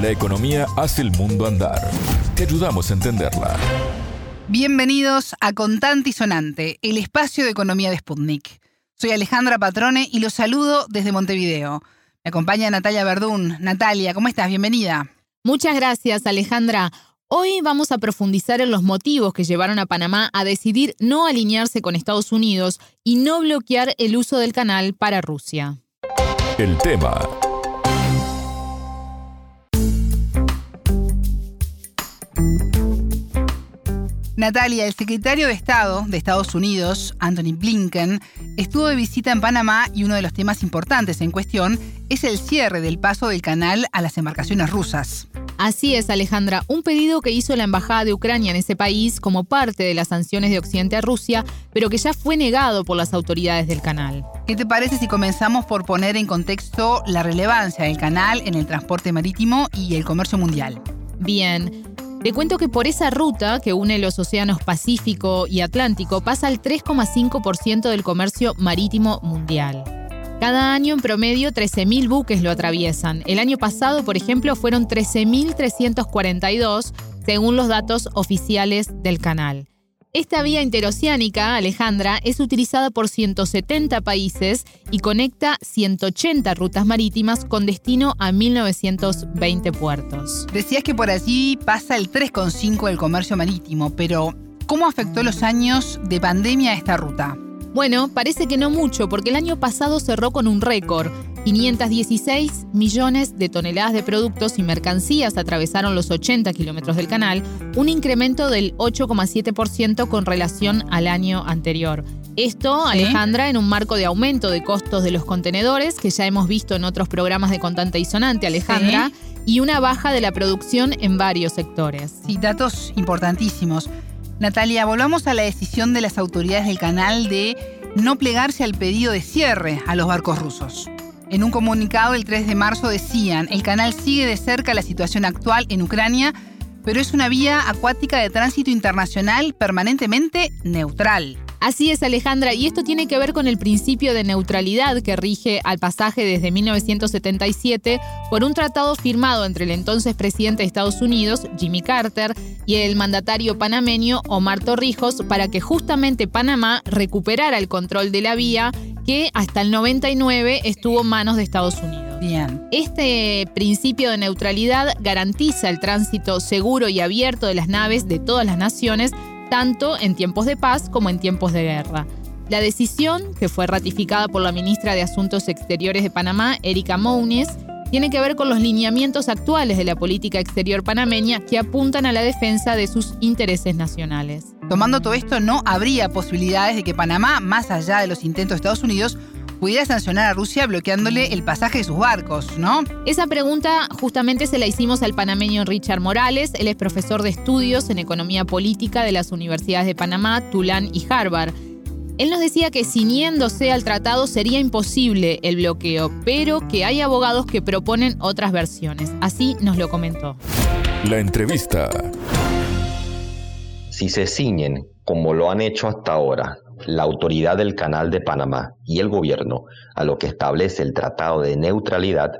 La economía hace el mundo andar. Te ayudamos a entenderla. Bienvenidos a Contante y Sonante, el espacio de economía de Sputnik. Soy Alejandra Patrone y los saludo desde Montevideo. Me acompaña Natalia Verdún. Natalia, ¿cómo estás? Bienvenida. Muchas gracias, Alejandra. Hoy vamos a profundizar en los motivos que llevaron a Panamá a decidir no alinearse con Estados Unidos y no bloquear el uso del canal para Rusia. El tema Natalia, el secretario de Estado de Estados Unidos, Anthony Blinken, estuvo de visita en Panamá y uno de los temas importantes en cuestión es el cierre del paso del canal a las embarcaciones rusas. Así es, Alejandra, un pedido que hizo la Embajada de Ucrania en ese país como parte de las sanciones de Occidente a Rusia, pero que ya fue negado por las autoridades del canal. ¿Qué te parece si comenzamos por poner en contexto la relevancia del canal en el transporte marítimo y el comercio mundial? Bien, te cuento que por esa ruta que une los océanos Pacífico y Atlántico pasa el 3,5% del comercio marítimo mundial. Cada año en promedio 13.000 buques lo atraviesan. El año pasado, por ejemplo, fueron 13.342 según los datos oficiales del canal. Esta vía interoceánica, Alejandra, es utilizada por 170 países y conecta 180 rutas marítimas con destino a 1920 puertos. Decías que por allí pasa el 3,5 del comercio marítimo, pero ¿cómo afectó los años de pandemia a esta ruta? Bueno, parece que no mucho, porque el año pasado cerró con un récord. 516 millones de toneladas de productos y mercancías atravesaron los 80 kilómetros del canal, un incremento del 8,7% con relación al año anterior. Esto, Alejandra, en un marco de aumento de costos de los contenedores, que ya hemos visto en otros programas de Contante y Sonante, Alejandra, y una baja de la producción en varios sectores. Sí, datos importantísimos. Natalia, volvamos a la decisión de las autoridades del canal de no plegarse al pedido de cierre a los barcos rusos. En un comunicado el 3 de marzo decían, el canal sigue de cerca la situación actual en Ucrania, pero es una vía acuática de tránsito internacional permanentemente neutral. Así es, Alejandra, y esto tiene que ver con el principio de neutralidad que rige al pasaje desde 1977 por un tratado firmado entre el entonces presidente de Estados Unidos, Jimmy Carter, y el mandatario panameño Omar Torrijos para que justamente Panamá recuperara el control de la vía que hasta el 99 estuvo en manos de Estados Unidos. Bien. Este principio de neutralidad garantiza el tránsito seguro y abierto de las naves de todas las naciones tanto en tiempos de paz como en tiempos de guerra. La decisión, que fue ratificada por la ministra de Asuntos Exteriores de Panamá, Erika Mounes, tiene que ver con los lineamientos actuales de la política exterior panameña que apuntan a la defensa de sus intereses nacionales. Tomando todo esto, no habría posibilidades de que Panamá, más allá de los intentos de Estados Unidos, pudiera sancionar a Rusia bloqueándole el pasaje de sus barcos, ¿no? Esa pregunta justamente se la hicimos al panameño Richard Morales. Él es profesor de estudios en economía política de las universidades de Panamá, Tulán y Harvard. Él nos decía que ciñéndose al tratado sería imposible el bloqueo, pero que hay abogados que proponen otras versiones. Así nos lo comentó. La entrevista. Si se ciñen, como lo han hecho hasta ahora, la autoridad del Canal de Panamá y el gobierno a lo que establece el Tratado de Neutralidad,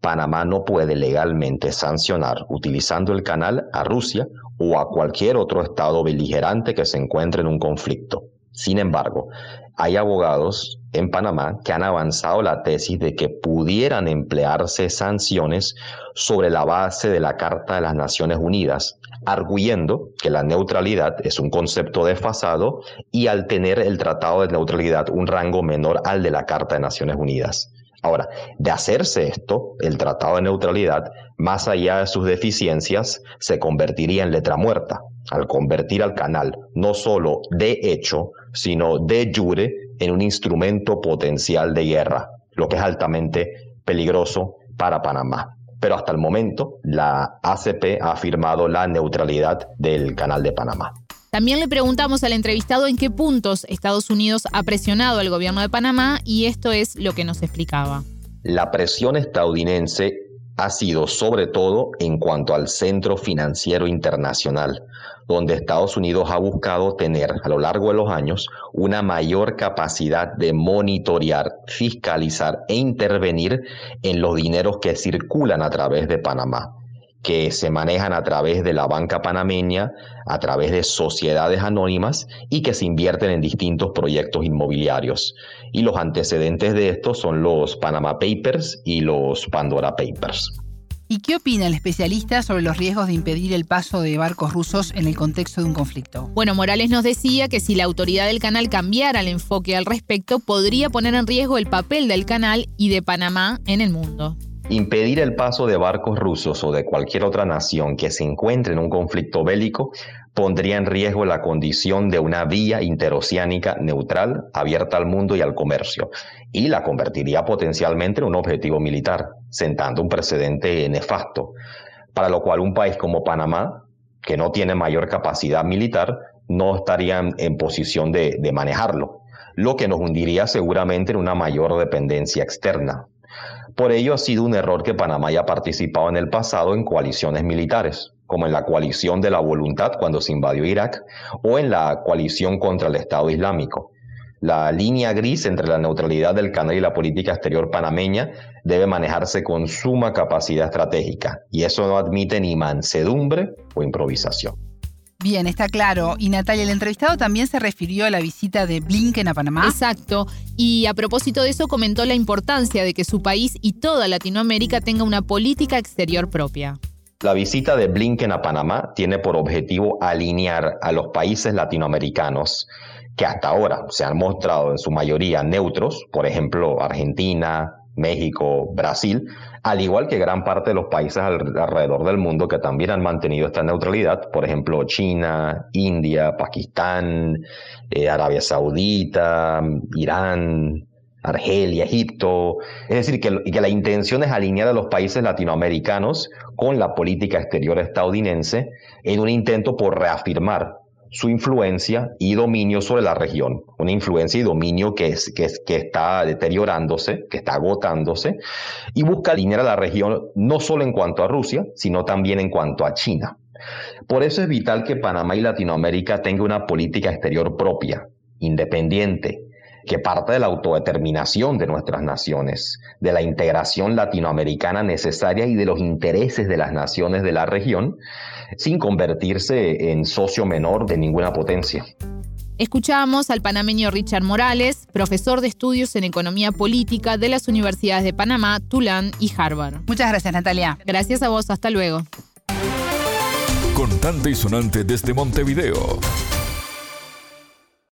Panamá no puede legalmente sancionar utilizando el canal a Rusia o a cualquier otro estado beligerante que se encuentre en un conflicto. Sin embargo, hay abogados en Panamá que han avanzado la tesis de que pudieran emplearse sanciones sobre la base de la Carta de las Naciones Unidas, arguyendo que la neutralidad es un concepto desfasado y al tener el Tratado de Neutralidad un rango menor al de la Carta de Naciones Unidas. Ahora, de hacerse esto, el Tratado de Neutralidad, más allá de sus deficiencias, se convertiría en letra muerta, al convertir al canal no solo de hecho, sino de jure en un instrumento potencial de guerra, lo que es altamente peligroso para Panamá. Pero hasta el momento, la ACP ha afirmado la neutralidad del canal de Panamá. También le preguntamos al entrevistado en qué puntos Estados Unidos ha presionado al gobierno de Panamá y esto es lo que nos explicaba. La presión estadounidense ha sido sobre todo en cuanto al centro financiero internacional, donde Estados Unidos ha buscado tener a lo largo de los años una mayor capacidad de monitorear, fiscalizar e intervenir en los dineros que circulan a través de Panamá. Que se manejan a través de la banca panameña, a través de sociedades anónimas y que se invierten en distintos proyectos inmobiliarios. Y los antecedentes de esto son los Panama Papers y los Pandora Papers. ¿Y qué opina el especialista sobre los riesgos de impedir el paso de barcos rusos en el contexto de un conflicto? Bueno, Morales nos decía que si la autoridad del canal cambiara el enfoque al respecto, podría poner en riesgo el papel del canal y de Panamá en el mundo. Impedir el paso de barcos rusos o de cualquier otra nación que se encuentre en un conflicto bélico pondría en riesgo la condición de una vía interoceánica neutral, abierta al mundo y al comercio, y la convertiría potencialmente en un objetivo militar, sentando un precedente nefasto, para lo cual un país como Panamá, que no tiene mayor capacidad militar, no estaría en posición de, de manejarlo, lo que nos hundiría seguramente en una mayor dependencia externa. Por ello ha sido un error que Panamá haya participado en el pasado en coaliciones militares, como en la coalición de la voluntad cuando se invadió Irak o en la coalición contra el Estado Islámico. La línea gris entre la neutralidad del canal y la política exterior panameña debe manejarse con suma capacidad estratégica y eso no admite ni mansedumbre o improvisación. Bien, está claro. Y Natalia, el entrevistado también se refirió a la visita de Blinken a Panamá. Exacto. Y a propósito de eso comentó la importancia de que su país y toda Latinoamérica tenga una política exterior propia. La visita de Blinken a Panamá tiene por objetivo alinear a los países latinoamericanos que hasta ahora se han mostrado en su mayoría neutros, por ejemplo Argentina, México, Brasil, al igual que gran parte de los países alrededor del mundo que también han mantenido esta neutralidad, por ejemplo China, India, Pakistán, eh, Arabia Saudita, Irán, Argelia, Egipto. Es decir, que, que, la intención es alinear a los países latinoamericanos con la política exterior estadounidense en un intento por reafirmar su influencia y dominio sobre la región. Una influencia y dominio que, es, que, está deteriorándose, que está agotándose, y busca alinear a la región no solo en cuanto a Rusia, sino también en cuanto a China. Por eso es vital que Panamá y Latinoamérica tengan una política exterior propia, independiente, que parte de la autodeterminación de nuestras naciones, de la integración latinoamericana necesaria y de los intereses de las naciones de la región, sin convertirse en socio menor de ninguna potencia. Escuchamos al panameño Richard Morales, profesor de estudios en economía política de las universidades de Panamá, Tulán y Harvard. Muchas gracias, Natalia. Gracias a vos, hasta luego. Contante y sonante desde Montevideo.